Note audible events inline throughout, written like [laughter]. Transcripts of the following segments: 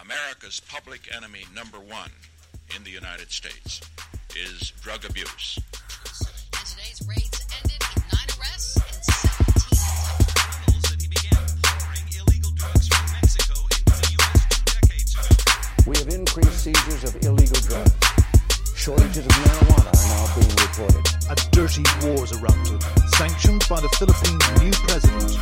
America's public enemy number one in the United States is drug abuse. And today's raids ended with nine arrests and 17 attempts. that he began pouring illegal drugs from Mexico into the U.S. two decades ago. We have increased seizures of illegal drugs. Shortages of marijuana are now being reported. a dirty war's erupted, sanctioned by the Philippines' new president.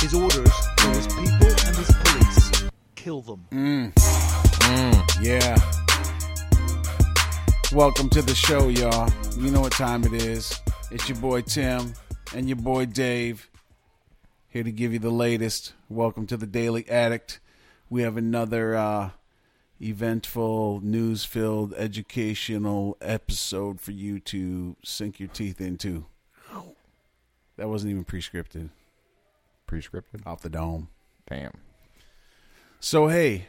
His orders to his people and his police kill them. Mm. Mm. Yeah. Welcome to the show, y'all. You know what time it is. It's your boy Tim and your boy Dave here to give you the latest. Welcome to the Daily Addict. We have another uh, eventful, news filled, educational episode for you to sink your teeth into. That wasn't even pre scripted Prescripted. off the dome. Damn. So hey,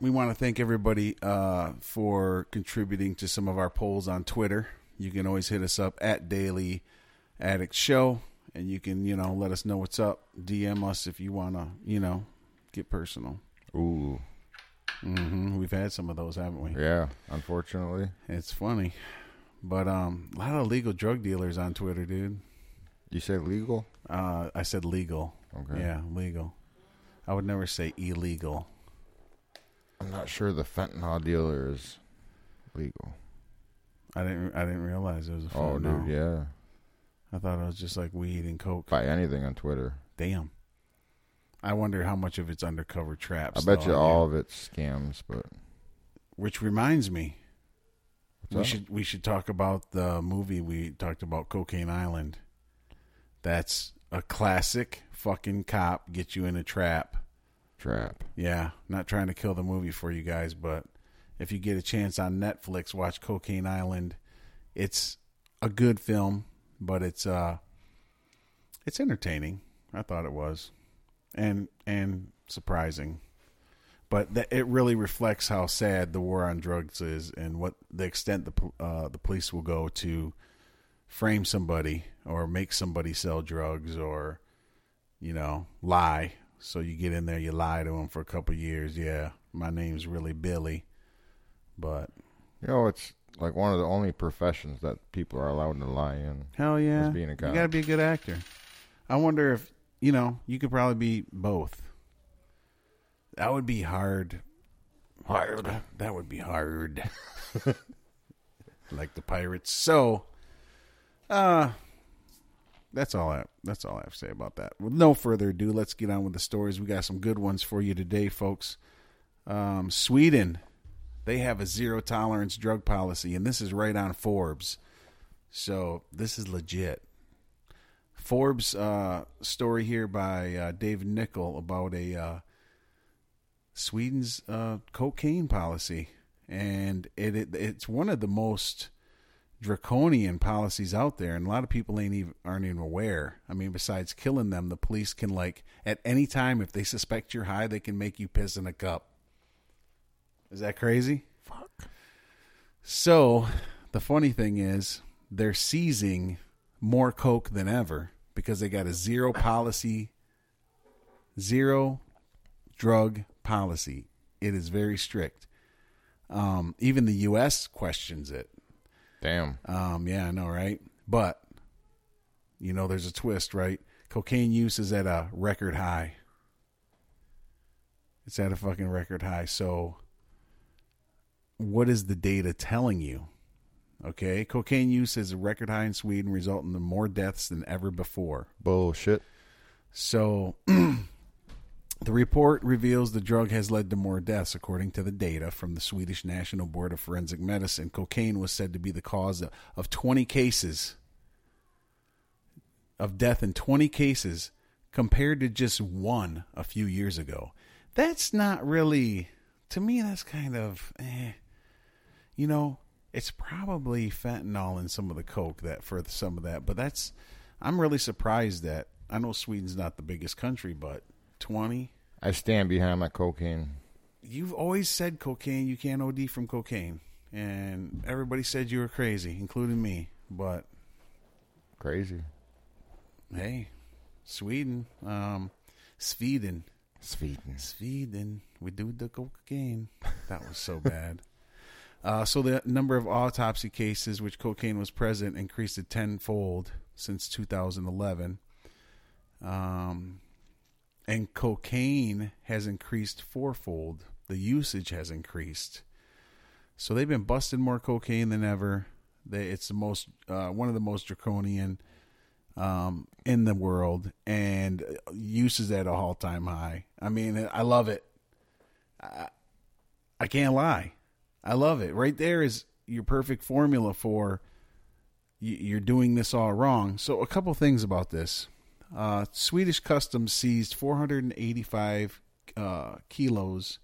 we want to thank everybody uh, for contributing to some of our polls on Twitter. You can always hit us up at Daily Addict Show, and you can you know let us know what's up. DM us if you want to you know get personal. Ooh. hmm We've had some of those, haven't we? Yeah. Unfortunately. It's funny, but um, a lot of legal drug dealers on Twitter, dude. You say legal? Uh, I said legal. Okay. Yeah, legal. I would never say illegal. I'm not sure the fentanyl dealer is legal. I didn't. I didn't realize it was a oh, fentanyl. Oh, fentanyl. dude. Yeah. I thought it was just like weed and coke. Buy anything on Twitter. Damn. I wonder how much of it's undercover traps. I bet though, you all of it's scams, but Which reminds me, we up? should we should talk about the movie we talked about, Cocaine Island. That's a classic fucking cop get you in a trap. trap. Yeah, not trying to kill the movie for you guys, but if you get a chance on Netflix, watch Cocaine Island. It's a good film, but it's uh it's entertaining. I thought it was. And and surprising. But that it really reflects how sad the war on drugs is and what the extent the uh, the police will go to frame somebody or make somebody sell drugs or you know, lie. So you get in there, you lie to them for a couple years. Yeah, my name's really Billy, but You know, it's like one of the only professions that people are allowed to lie in. hell yeah, As being a you gotta be a good actor. I wonder if you know you could probably be both. That would be hard. Hard. That would be hard. [laughs] like the pirates. So, uh, that's all I that's all I have to say about that. With no further ado, let's get on with the stories. We got some good ones for you today, folks. Um, Sweden, they have a zero tolerance drug policy, and this is right on Forbes. So this is legit. Forbes uh, story here by uh, David Nikel about a uh, Sweden's uh, cocaine policy, and it, it it's one of the most draconian policies out there, and a lot of people ain't even aren't even aware. I mean, besides killing them, the police can like at any time if they suspect you're high, they can make you piss in a cup. Is that crazy? Fuck. So, the funny thing is, they're seizing more coke than ever because they got a zero policy, zero drug policy. It is very strict. Um, even the U.S. questions it. Damn. Um, yeah, I know, right? But you know, there's a twist, right? Cocaine use is at a record high. It's at a fucking record high. So, what is the data telling you? Okay, cocaine use is a record high in Sweden, resulting in more deaths than ever before. Bullshit. So, [clears throat] the report reveals the drug has led to more deaths. According to the data from the Swedish National Board of Forensic Medicine, cocaine was said to be the cause of 20 cases of death in 20 cases compared to just one a few years ago. That's not really, to me, that's kind of, eh. You know, it's probably fentanyl in some of the coke that for some of that, but that's, I'm really surprised that, I know Sweden's not the biggest country, but 20? I stand behind my cocaine. You've always said cocaine, you can't OD from cocaine. And everybody said you were crazy, including me. But Crazy. hey, Sweden, um, Sweden, Sweden. Sweden. We do the cocaine. That was so bad. [laughs] Uh, so the number of autopsy cases which cocaine was present increased to tenfold since 2011. Um, and cocaine has increased fourfold. The usage has increased. So they've been busting more cocaine than ever. It's the most uh, one of the most draconian um, in the world, and use is at a all time high. I mean, I love it. I, I can't lie. I love it. Right there is your perfect formula for you're doing this all wrong. So, a couple things about this. Uh, Swedish Customs seized 485 uh, kilos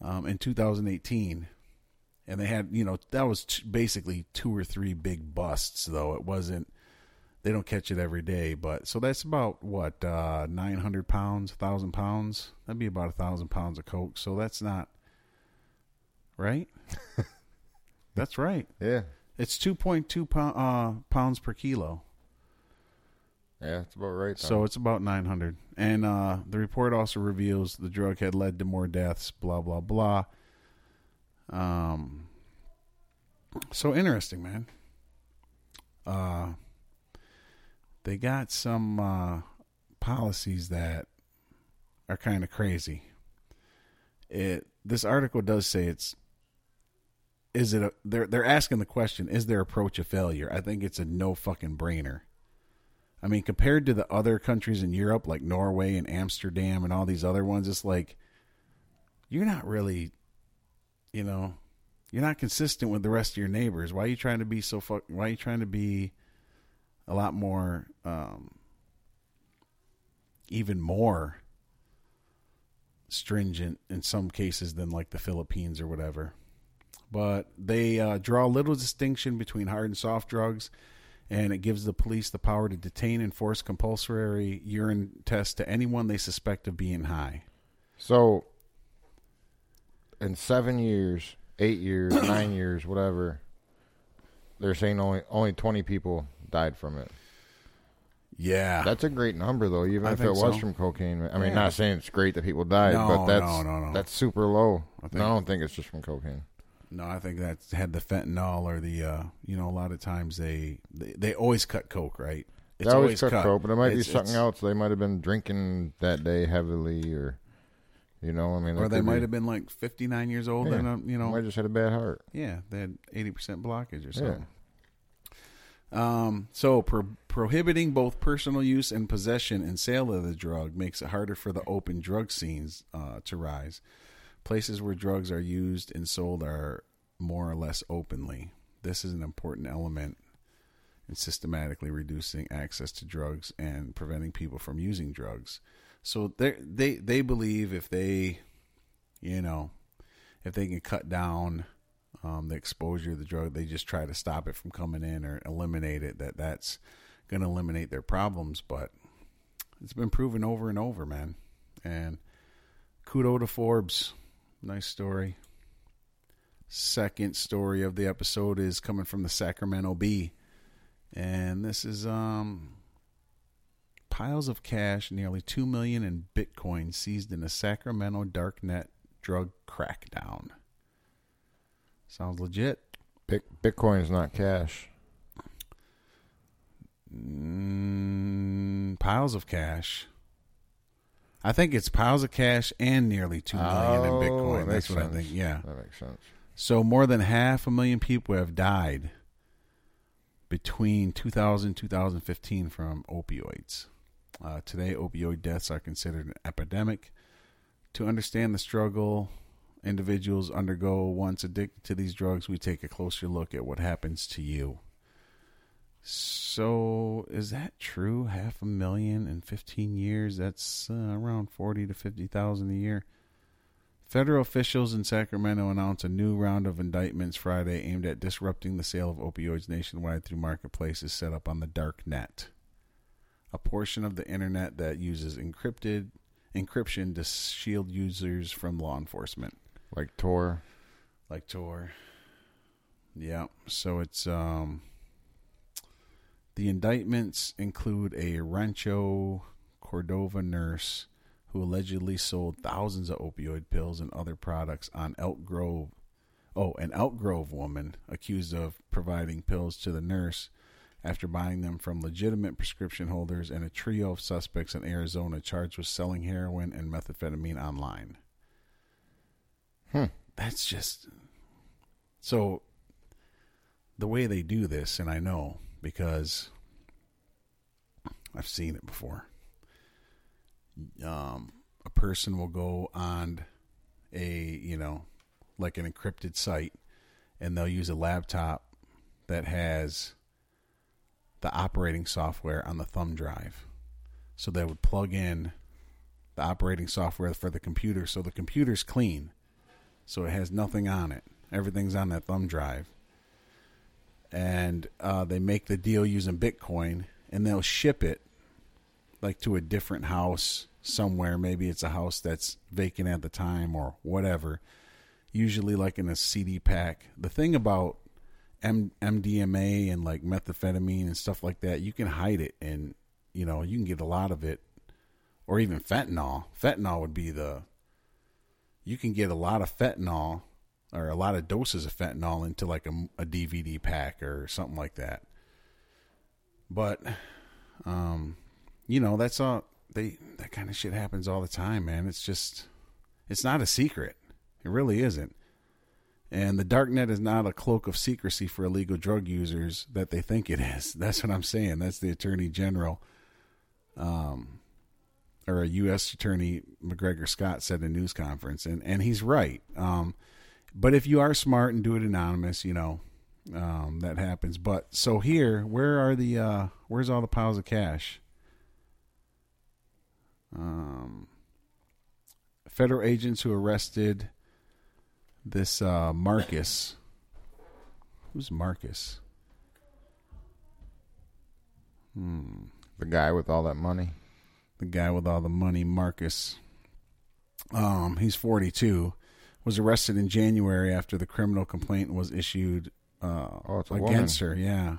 um, in 2018. And they had, you know, that was t- basically two or three big busts, though. It wasn't, they don't catch it every day. But so that's about what, uh, 900 pounds, 1,000 pounds? That'd be about a 1,000 pounds of Coke. So that's not, right? [laughs] that's right. Yeah. It's 2.2 pound, uh, pounds per kilo. Yeah, it's about right. So it's about 900. And uh, the report also reveals the drug had led to more deaths, blah, blah, blah. Um, so interesting, man. Uh, they got some uh, policies that are kind of crazy. It this article does say it's is it a they're they're asking the question is their approach a failure? I think it's a no fucking brainer. I mean, compared to the other countries in Europe, like Norway and Amsterdam and all these other ones, it's like you're not really, you know, you're not consistent with the rest of your neighbors. Why are you trying to be so fuck? Why are you trying to be a lot more, um, even more stringent in some cases than like the Philippines or whatever? But they uh, draw little distinction between hard and soft drugs and it gives the police the power to detain and force compulsory urine tests to anyone they suspect of being high. So, in seven years, eight years, [coughs] nine years, whatever, they're saying only only twenty people died from it. Yeah, That's a great number, though, even I if it was so. from cocaine. I mean, Yeah. not saying it's great that people died, No, but that's no, no, that's super low. I I, don't think it's just from cocaine. No, I think that's had the fentanyl or the uh, you know a lot of times they they, they always cut coke right. It's they always cut coke, but it might It's- be something else. They might have been drinking that day heavily, or you know, I mean, or they might be- have been like fifty nine years old Yeah. and uh, you know might just had a bad heart. Yeah, they had eighty percent blockage or Yeah. something. Um, so pro- prohibiting both personal use and possession and sale of the drug makes it harder for the open drug scenes uh, to rise. Places where drugs are used and sold are more or less openly. This is an important element in systematically reducing access to drugs and preventing people from using drugs. So they they they believe if they, you know, if they can cut down um, the exposure of the drug, they just try to stop it from coming in or eliminate it. That that's going to eliminate their problems. But it's been proven over and over, man. And kudo to Forbes. Nice story. Second story of the episode is coming from the Sacramento Bee, and this is um piles of cash, nearly two million in Bitcoin seized in a Sacramento darknet drug crackdown. Sounds legit. Bitcoin is not cash. Mm, piles of cash. I think it's piles of cash and nearly two million in Oh, Bitcoin. that That's what I think. Yeah. That makes sense. So more than half a million people have died between 2000 and 2015 from opioids. Uh, today, opioid deaths are considered an epidemic. To understand the struggle individuals undergo once addicted to these drugs, we take a closer look at what happens to you. So, is that true? Half a million in 15 years? That's uh, around 40 to 50,000 a year. Federal officials in Sacramento announced a new round of indictments Friday aimed at disrupting the sale of opioids nationwide through marketplaces set up on the dark net, a portion of the internet that uses encrypted encryption to shield users from law enforcement, Like Tor. like Tor. Yeah, so it's um the indictments include a Rancho Cordova nurse who allegedly sold thousands of opioid pills and other products on Elk Grove. Oh, an Elk Grove woman accused of providing pills to the nurse after buying them from legitimate prescription holders, and a trio of suspects in Arizona charged with selling heroin and methamphetamine online. Hmm. That's just so. The way they do this, and I know because I've seen it before. Um, a person will go on a you know like an encrypted site, and they'll use a laptop that has the operating software on the thumb drive. So they would plug in the operating software for the computer, so the computer's clean, so it has nothing on it. Everything's on that thumb drive, and uh, they make the deal using Bitcoin, and they'll ship it like to a different house somewhere. Maybe it's a house that's vacant at the time or whatever. Usually, like in a CD pack. The thing about M- MDMA and like methamphetamine and stuff like that, you can hide it, and you know you can get a lot of it, or even fentanyl. Fentanyl would be the. You can get a lot of fentanyl or a lot of doses of fentanyl into like a, a DVD pack or something like that. But, um, you know, that's all they that kind of shit happens all the time, man. It's just it's not a secret. It really isn't. And the darknet is not a cloak of secrecy for illegal drug users that they think it is. [laughs] That's what I'm saying. That's the attorney general um or a US attorney McGregor Scott said in a news conference and and he's right. Um but if you are smart and do it anonymous, you know, um, that happens. But so here, where are the uh, where's all the piles of cash? Um, federal agents who arrested this uh, Marcus. Who's Marcus? Hmm. The guy with all that money. The guy with all the money, Marcus. Um, he's 42. Was arrested in January after the criminal complaint was issued uh, Oh, against her. Yeah,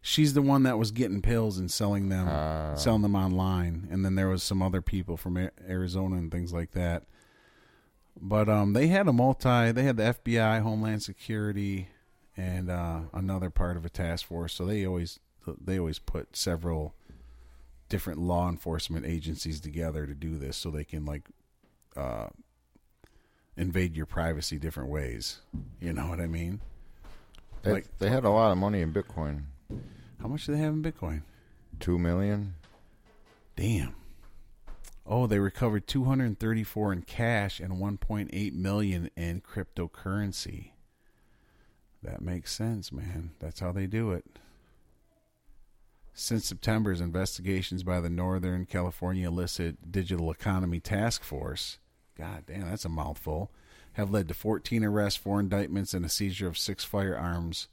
she's the one that was getting pills and selling them, Ah. selling them online. And then there was some other people from Arizona and things like that. But um, they had a multi. They had the FBI, Homeland Security, and uh, another part of a task force. So they always they always put several different law enforcement agencies together to do this, so they can like uh, invade your privacy different ways. You know what I mean? They, Like- they had a lot of money in Bitcoin. How much do they have in Bitcoin? Two million. Damn. Oh, they recovered 234 in cash and 1.8 million in cryptocurrency. That makes sense, man. That's how they do it. Since September's investigations by the Northern California Illicit Digital Economy Task Force, God damn, that's a mouthful, have led to 14 arrests, four indictments, and a seizure of six firearms,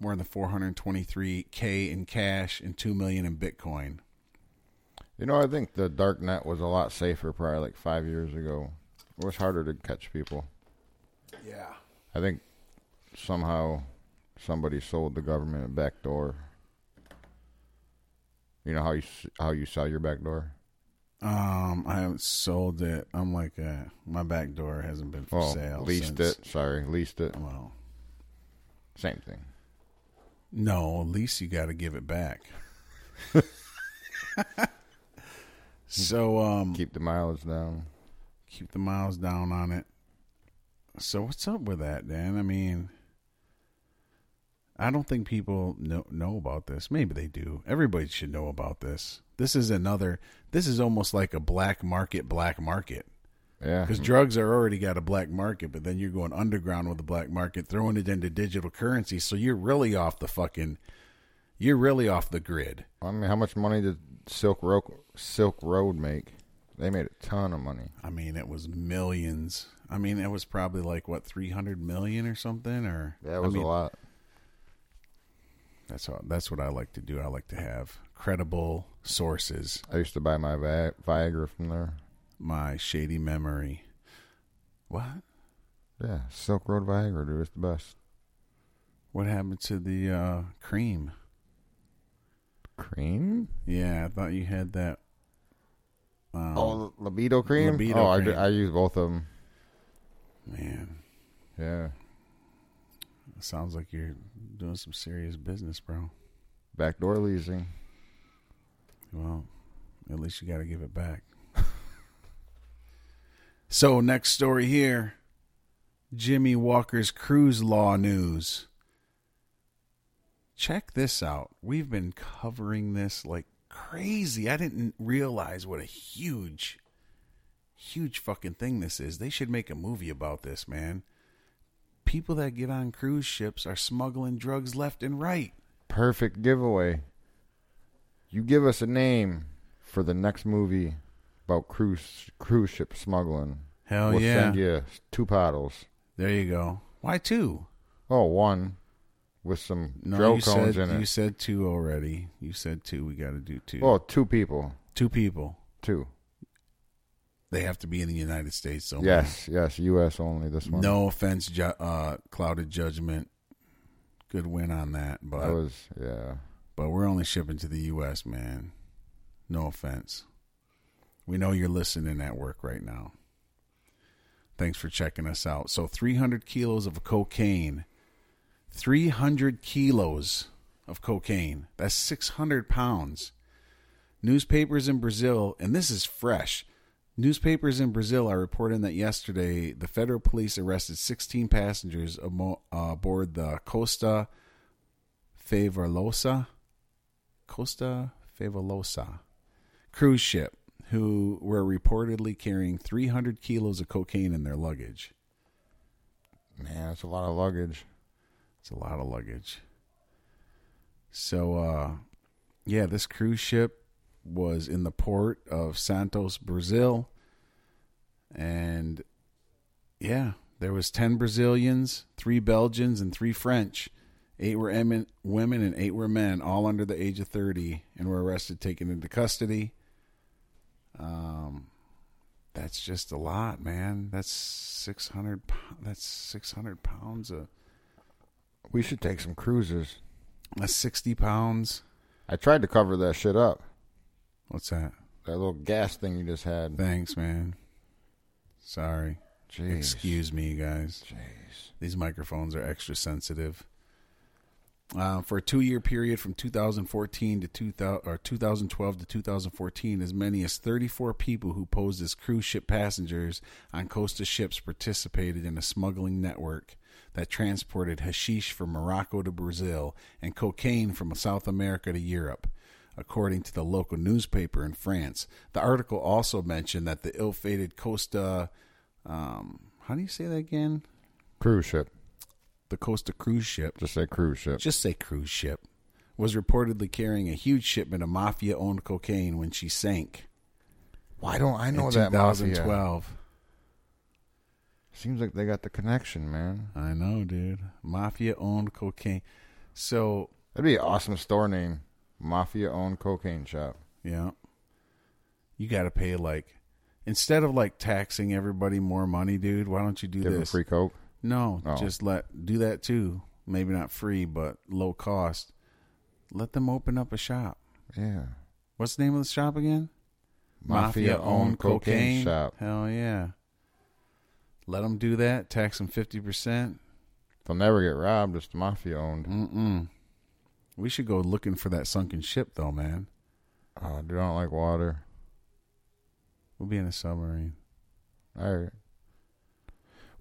more than 423k in cash and 2 million in Bitcoin. You know, I think the dark net was a lot safer probably like five years ago. It was harder to catch people. Yeah. I think somehow somebody sold the government a back door. You know how you how you sell your back door? Um, I haven't sold it. I'm like, uh, my back door hasn't been for Well, sale. leased since- it. Sorry, leased it. Well, Same thing. no, at least you got to give it back. [laughs] so, um, Keep the miles down. keep the miles down on it. So, what's up with that, Dan? I mean, I don't think people know know about this. Maybe they do. Everybody should know about this. This is another. This is almost like a black market. Black market. Yeah. Because mm-hmm. drugs are already got a black market, but then you're going underground with the black market, throwing it into digital currency. So you're really off the fucking, you're really off the grid. I mean, how much money did Silk Road Silk Road make? They made a ton of money. I mean, it was millions. I mean, it was probably like what 300 million or something, or That was I mean, a lot. That's how, that's what I like to do. I like to have credible sources. I used to buy my Vi- Viagra from there. My shady memory. What? Yeah, Silk Road Viagra, dude, it's the best. What happened to the uh, cream? Cream? Yeah, I thought you had that. Um, Oh, libido cream. Libido oh, I, cream. I use both of them. man, Yeah, sounds like you're doing some serious business, bro. backdoor leasing. Well, at least you got to give it back. [laughs] so, next story here Jimmy Walker's cruise law news. Check this out. We've been covering this like crazy. I didn't realize what a huge, huge fucking thing this is. They should make a movie about this, man. People that get on cruise ships are smuggling drugs left and right. Perfect giveaway. You give us a name for the next movie about cruise cruise ship smuggling. Hell we'll yeah. send you two paddles. There you go. Why two? Oh, one with some No, you cones said in it. you said two already. You said two. We got to do two. Oh, two people. two people. Two. They have to be in the United States. So Yes, yes, U.S. only. This one. No offense, ju- uh, clouded judgment. Good win on that, but that was yeah. But we're only shipping to the U.S. Man. No offense. We know you're listening at work right now. Thanks for checking us out. So 300 kilos of cocaine. 300 kilos of cocaine. That's 600 pounds. Newspapers in Brazil, and this is fresh. Newspapers in Brazil are reporting that yesterday the federal police arrested 16 passengers uh, aboard the Costa Favolosa, Costa Favolosa cruise ship who were reportedly carrying 300 kilos of cocaine in their luggage. Man, that's a lot of luggage. It's a lot of luggage. So, uh, yeah, this cruise ship was in the port of Santos, Brazil, and yeah, there was ten Brazilians, three Belgians, and three French. Eight were emin- women and eight were men, all under the age of thirty, and were arrested, taken into custody. Um, that's just a lot, man. That's six hundred. That's six hundred pounds of. We should take some cruises. That's sixty pounds. I tried to cover that shit up. What's that? That little gas thing you just had. Thanks, man. Sorry. Jeez. Excuse me, you guys. Jeez. These microphones are extra sensitive. Uh, for a two-year period from 2014 to 2000, or 2012 to 2014, as many as 34 people who posed as cruise ship passengers on Costa ships participated in a smuggling network that transported hashish from Morocco to Brazil and cocaine from South America to Europe, according to the local newspaper in France. The article also mentioned that the ill-fated Costa, um, how do you say that again? Cruise ship. The Costa cruise ship Just say cruise ship. just say cruise ship, was reportedly carrying a huge shipment of mafia owned cocaine when she sank Why don't I know in that mafia? 2012. Seems like they got the connection, man. I know, dude. Mafia owned cocaine. So, That'd be an awesome store name. Mafia owned cocaine shop. yeah. You got to pay like, instead of like taxing everybody more money, dude, why don't you do Give this? free coke. No, Oh. just let, do that too. Maybe not free, but low cost. Let them open up a shop. Yeah. What's the name of the shop again? Mafia owned cocaine shop. Hell yeah. Let them do that. Tax them 50%. They'll never get robbed. It's mafia owned. Mm-mm. We should go looking for that sunken ship, though, man. Oh, dude, I don't like water. We'll be in a submarine. All right.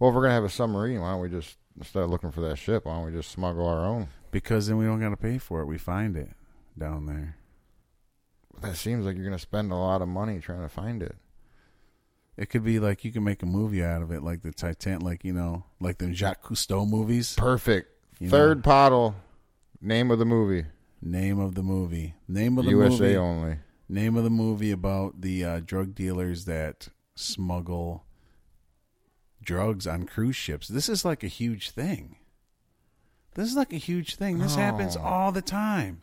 Well, if we're gonna have a submarine, why don't we just instead of looking for that ship, why don't we just smuggle our own? Because then we don't got to pay for it. We find it down there. That seems like you're gonna spend a lot of money trying to find it. It could be like you can make a movie out of it, like the Titan, like, you know, like the Jacques Cousteau movies. Perfect. You Third know. bottle. Name of the movie. Name of the movie. Name of the USA movie. only. Name of the movie about the uh, drug dealers that smuggle drugs on cruise ships. This is like a huge thing. This is like a huge thing. This happens Oh. all the time.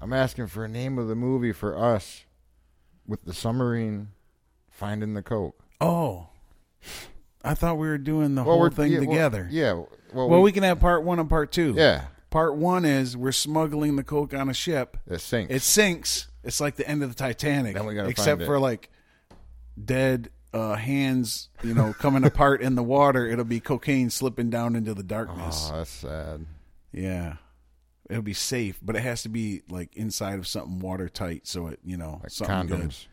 I'm asking for a name of the movie for us with the submarine finding the coke. Oh, I thought we were doing the whole thing yeah, well- together. yeah. Well, Well, we can have part one and part two. Yeah. Part one is we're smuggling the coke on a ship. It sinks. It sinks. It's like the end of the Titanic. Then we gotta except find it. for like dead uh, hands, you know, coming apart in the water, it'll be cocaine slipping down into the darkness. Oh, that's sad. Yeah. It'll be safe, but it has to be like inside of something watertight so it, you know, Like something good. condoms.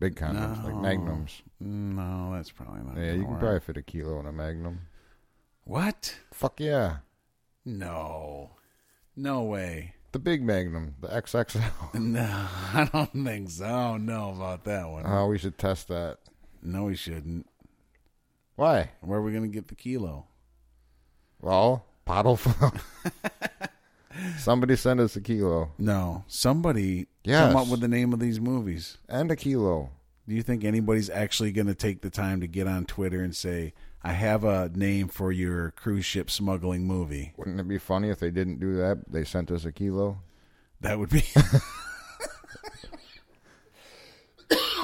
Big condoms, like magnums. No, that's probably not. Yeah, you can work. probably fit a kilo in a magnum. What? Fuck yeah. No. No way. The big magnum, the XXL. [laughs] No, I don't think so. I don't know about that one. Oh, we should test that. No, we shouldn't. Why? Where are we going to get the kilo? Well, bottle. [laughs] Somebody send us a kilo No. Somebody Yes. come up with the name of these movies. and a kilo. Do you think anybody's actually going to take the time to get on Twitter and say, I have a name for your cruise ship smuggling movie? Wouldn't it be funny if they didn't do that? They sent us a kilo. That would be. [laughs]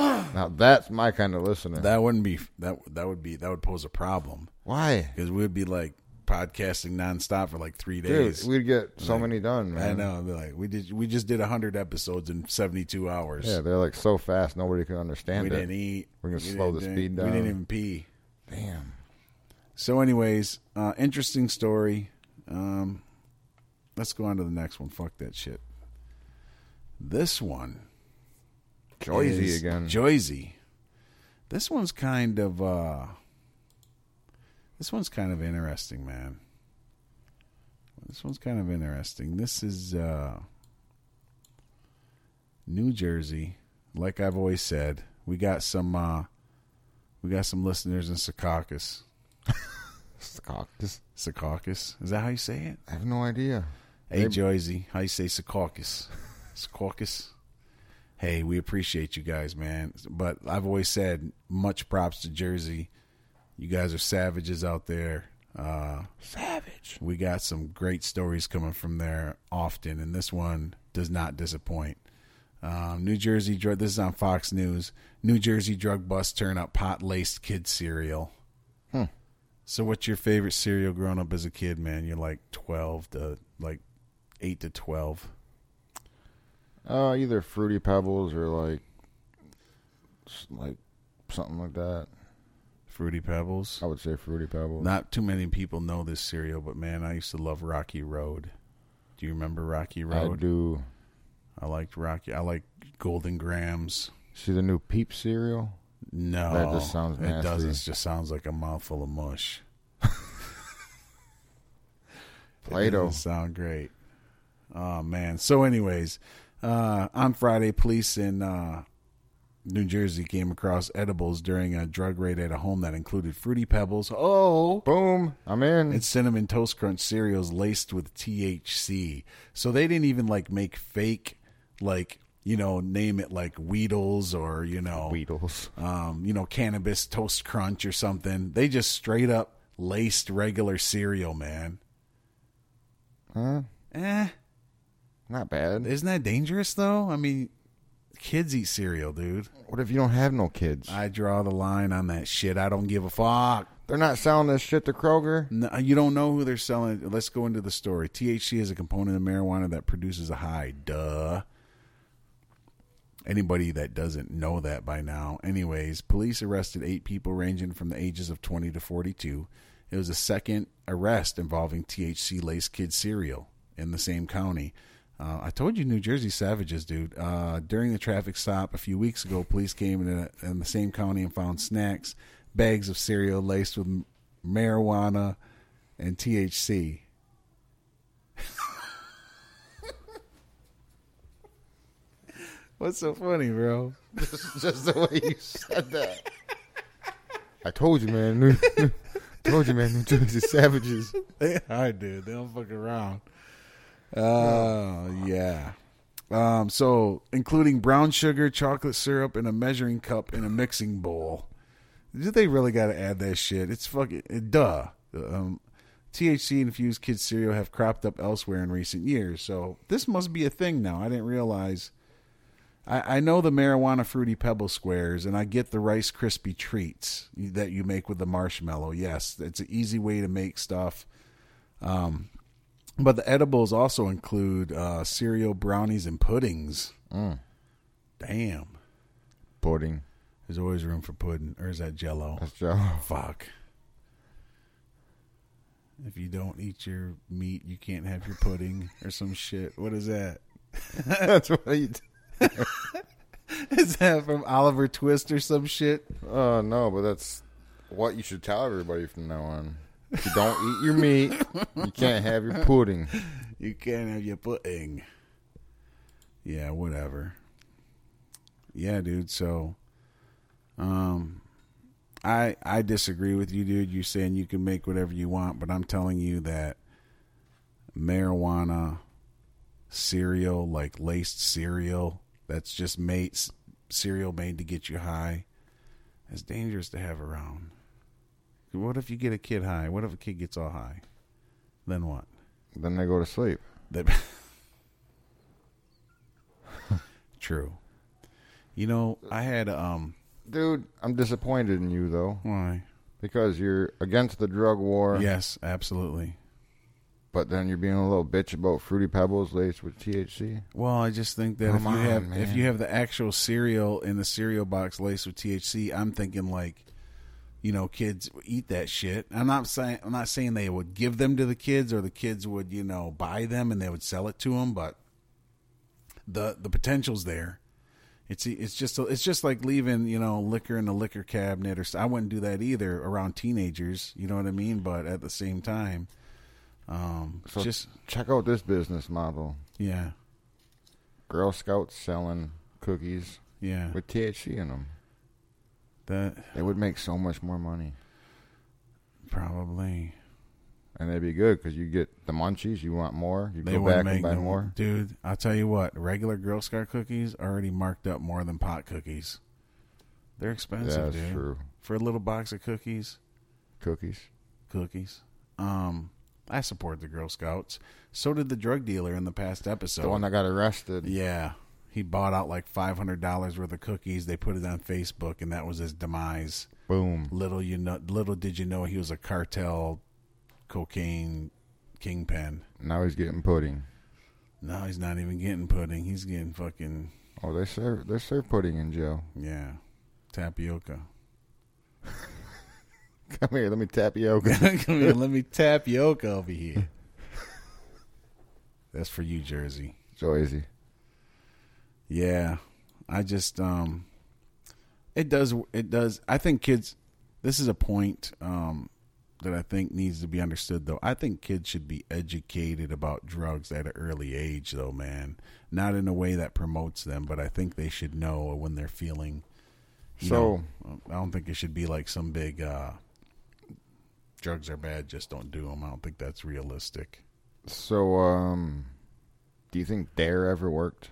[sighs] Now that's my kind of listener. that wouldn't be. That that would be. That would pose a problem Why? because we'd be like podcasting nonstop for like three Dude, days. we'd get so Like, many done, man. I know. I'd be like, we did. We just did hundred episodes in seventy two hours. Yeah, they're like so fast nobody can understand we it. didn't eat. We're gonna We slow the drink. speed down. We didn't even pee. Damn. So, anyways, uh, interesting story. Um, let's go on to the next one. Fuck that shit. This one, Joyzy again. Joyzy. This one's kind of uh, this one's kind of interesting, man. This one's kind of interesting. This is uh, New Jersey. Like I've always said, we got some uh, we got some listeners in Secaucus. [laughs] Secaucus. Secaucus. Is that how you say it? I have no idea. Hey, They- Joyzy, how you say Secaucus? [laughs] Secaucus. Hey, we appreciate you guys, man. But I've always said, much props to Jersey. You guys are savages out there. Uh, Savage. we got some great stories coming from there often, and this one does not disappoint. Um, New Jersey drug. This is on Fox News. New Jersey drug bust turn up pot laced kid cereal. Hmm. So, what's your favorite cereal growing up as a kid, man? You're like twelve to like eight to twelve. Uh, either fruity pebbles or like, like something like that. Fruity Pebbles. I would say fruity pebbles. Not too many people know this cereal, but man, I used to love Rocky Road. Do you remember Rocky Road? I do. I liked Rocky. I like Golden Grahams. See the new Peep cereal? No, That just sounds It doesn't. It just sounds like a mouthful of mush. [laughs] Play-Doh. sound great. Oh man. So, anyways, uh, on Friday, police in uh, New Jersey came across edibles during a drug raid at a home that included fruity pebbles. Oh, Boom! I'm in. and cinnamon toast crunch cereals laced with THC. So they didn't even like make fake, like you know, name it like Weedles or you know, Weedles. um, you know, cannabis toast crunch or something. They just straight up laced regular cereal, man. Huh? Eh, Not bad. isn't that dangerous though? I mean, kids eat cereal, dude. What if you don't have no kids? I draw the line on that shit. I don't give a fuck. They're not selling this shit to Kroger. No, you don't know who they're selling. Let's go into the story. THC is a component of marijuana that produces a high. Duh. Anybody that doesn't know that by now. Anyways, police arrested eight people ranging from the ages of 20 to 42. It was the second arrest involving THC laced kid cereal in the same county. Uh, I told you New Jersey savages, dude. Uh, during the traffic stop a few weeks ago, police came in, a, in the same county and found snacks, bags of cereal laced with m- marijuana and THC. [laughs] What's so funny, bro? Just the way you said that. I told you, man. [laughs] Told you, man. New Jersey savages. They are, dude. They don't fuck around. Oh, yeah. Um, so, including brown sugar, chocolate syrup, and a measuring cup in a mixing bowl. Did they really got to add that shit? It's fucking duh. Um, THC infused kids cereal have cropped up elsewhere in recent years, so this must be a thing now. I didn't realize. I, I know the marijuana fruity pebble squares, and I get the Rice Krispie treats that you make with the marshmallow. Yes, it's an easy way to make stuff. Um, but the edibles also include uh, cereal, brownies, and puddings. Damn. Pudding. There's always room for pudding, or is that Jello? That's Joe. Fuck. If you don't eat your meat, you can't have your pudding [laughs] or some shit. What is that? [laughs] That's what he. [laughs] Is that from Oliver Twist or some shit? Oh no, but that's what you should tell everybody from now on. If you don't eat your meat, you can't have your pudding. [laughs] You can't have your pudding. Yeah, whatever. Yeah, dude. So, um, I I disagree with you, dude. You're saying you can make whatever you want, but I'm telling you that marijuana cereal, like laced cereal, that's just made cereal made to get you high, is dangerous to have around. What if you get a kid high? What if a kid gets all high? Then what? Then they go to sleep. That [laughs] True. You know, I had um Dude, I'm disappointed in you though why? because you're against the drug war, Yes, absolutely. but then you're being a little bitch about fruity pebbles laced with THC. Well, I just think that Come if you on, have if you have the actual cereal in the cereal box laced with THC, I'm thinking like, you know, kids eat that shit. I'm not saying I'm not saying they would give them to the kids or the kids would you know buy them and they would sell it to them, but the the potential's there. It's it's just it's just like leaving you know liquor in the liquor cabinet or i wouldn't do that either around teenagers. You know what I mean? But at the same time, um, So just check out this business model: yeah, Girl Scouts selling cookies yeah. with THC in them. That They would make so much more money, probably and they'd be good because you get the munchies. You want more, you they go back and buy more. Dude, I'll tell you what, regular Girl Scout cookies are already marked up more than pot cookies. They're expensive, that's dude. true. For a little box of cookies, Cookies. cookies. Um, I support the Girl Scouts. So did the drug dealer in the past episode. the one that got arrested. yeah, he bought out like five hundred dollars worth of cookies. They put it on Facebook, and that was his demise. Boom. Little you know, little did you know he was a cartel cocaine kingpin. Now he's getting pudding. No, he's not even getting pudding. He's getting fucking Oh, they serve they serve pudding in jail. yeah, tapioca. [laughs] Come here, let me tapioca. [laughs] Come here, let me tapioca over here. [laughs] That's for you, Jersey. easy. Yeah, I just um, it does it does. I think kids. This is a point um that I think needs to be understood, though. I think kids should be educated about drugs at an early age, though, man. Not in a way that promotes them, but I think they should know when they're feeling. You So- know, I don't think it should be like some big uh, drugs are bad, just don't do them. I don't think that's realistic. So, um, do you think D.A.R.E. ever worked?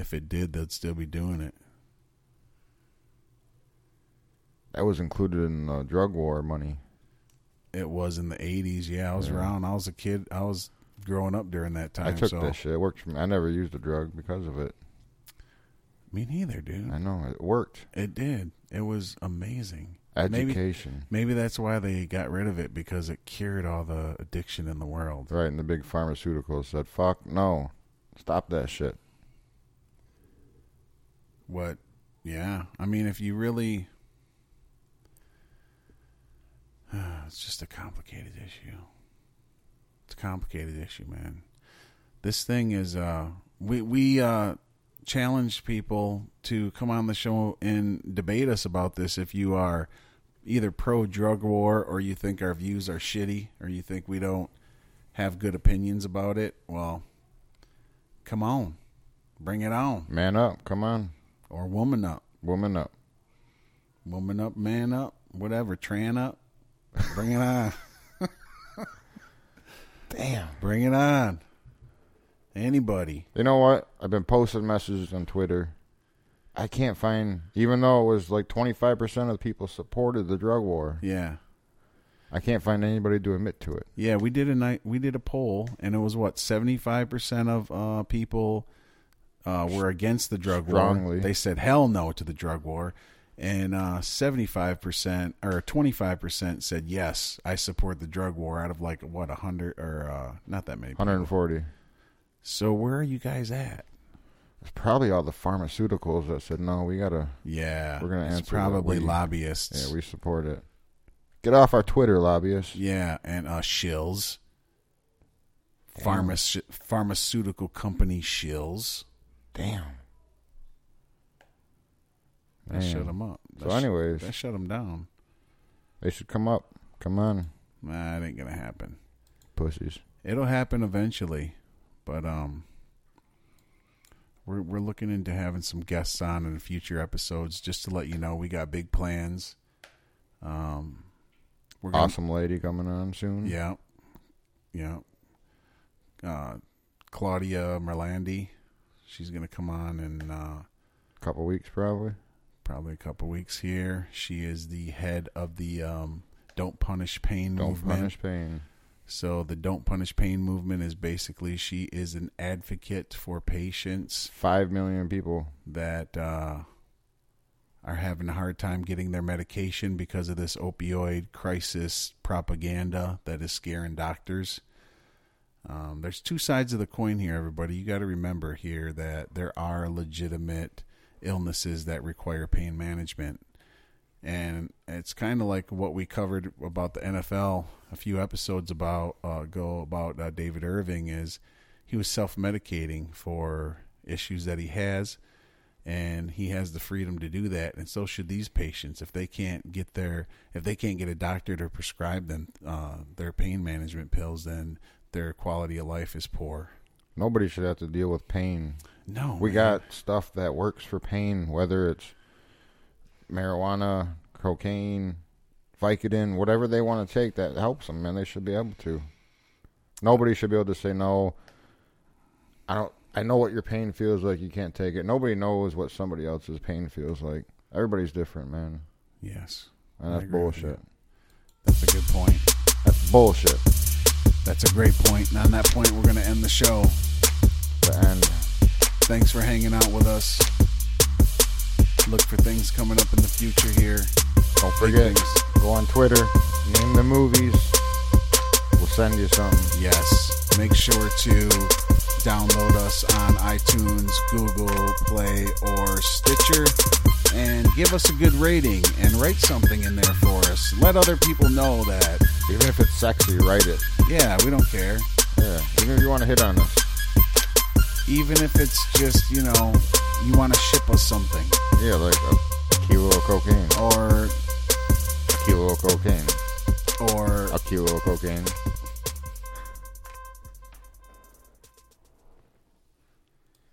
If it did, they'd still be doing it. That was included in the drug war money. It was in the '80s. Yeah, I was around. I was a kid. I was growing up during that time. I took so that shit. It worked for me. I never used a drug because of it. me neither, dude. I know it worked. It did. It was amazing. Maybe Education, maybe that's why they got rid of it because it cured all the addiction in the world. right? And the big pharmaceuticals said, "Fuck no, stop that shit." What? Yeah. I mean, if you really, [sighs] it's just a complicated issue. It's a complicated issue, man. This thing is. uh We we uh challenge people to come on the show and debate us about this. If you are either pro drug war or you think our views are shitty or you think we don't have good opinions about it, well, come on, bring it on, Man up, come on, or woman up. woman up. woman up, man up, whatever, tran up. Bring it on. [laughs] Damn. Bring it on. Anybody. You know what? I've been posting messages on Twitter. I can't find, even though it was like 25% of the people supported the drug war, Yeah. I can't find anybody to admit to it. Yeah, we did a night we did a poll and it was what, 75% of uh people uh were against the drug Strongly. war. They said hell no to the drug war. And uh 75% or 25% said yes, I support the drug war out of like what, a 100 or uh not that many. people. 140. So where are you guys at? It's probably all the pharmaceuticals that said no. We gotta. Yeah, We're gonna answer probably we- lobbyists. Yeah, we support it. Get off our Twitter, lobbyists. Yeah, and uh, shills. Pharmace- pharmaceutical company shills. Damn. That Man. shut them up. So sh- anyways. that shut them down. They should come up. Come on, Nah, it ain't gonna happen. pussies. It'll happen eventually, but um, we're we're looking into having some guests on in future episodes. Just to let you know, we got big plans. Um, we're gonna, Awesome lady coming on soon. Yeah, yeah. Uh, Claudia Merandi, she's gonna come on in uh, Couple weeks probably. probably a couple weeks here. She is the head of the um, Don't Punish Pain Movement. Don't movement. punish pain. So the Don't Punish Pain movement is basically she is an advocate for patients Five million people. that uh, are having a hard time getting their medication because of this opioid crisis propaganda that is scaring doctors. Um, there's two sides of the coin here, everybody. You got to remember here that there are legitimate illnesses that require pain management. And it's kind of like what we covered about the NFL a few episodes about uh, ago about uh, David Irving is he was self-medicating for issues that he has and he has the freedom to do that and so should these patients if they can't get their if they can't get a doctor to prescribe them uh, their pain management pills then their quality of life is poor Nobody should have to deal with pain. no We man. got stuff that works for pain, whether it's marijuana, cocaine, Vicodin, whatever they want to take that helps them, man. They should be able to. Nobody should be able to say no. I don't. I know what your pain feels like. You can't take it. Nobody knows what somebody else's pain feels like. Everybody's different, man, yes and that's agree with you. bullshit. that's a good point That's bullshit. That's a great point and on that point we're going to end the show The end. thanks for hanging out with us look for things coming up in the future here Don't forget. Go on Twitter. Name the movies. We'll send you something. Yes. Make sure to download us on iTunes, Google Play, or Stitcher. And give us a good rating and write something in there for us. Let other people know that, Even if it's sexy, write it. yeah, we don't care. Yeah. Even if you want to hit on us. Even if it's just, you know, you want to ship us something. Yeah, like a kilo of cocaine. Or, A kilo of cocaine. or, A kilo of cocaine.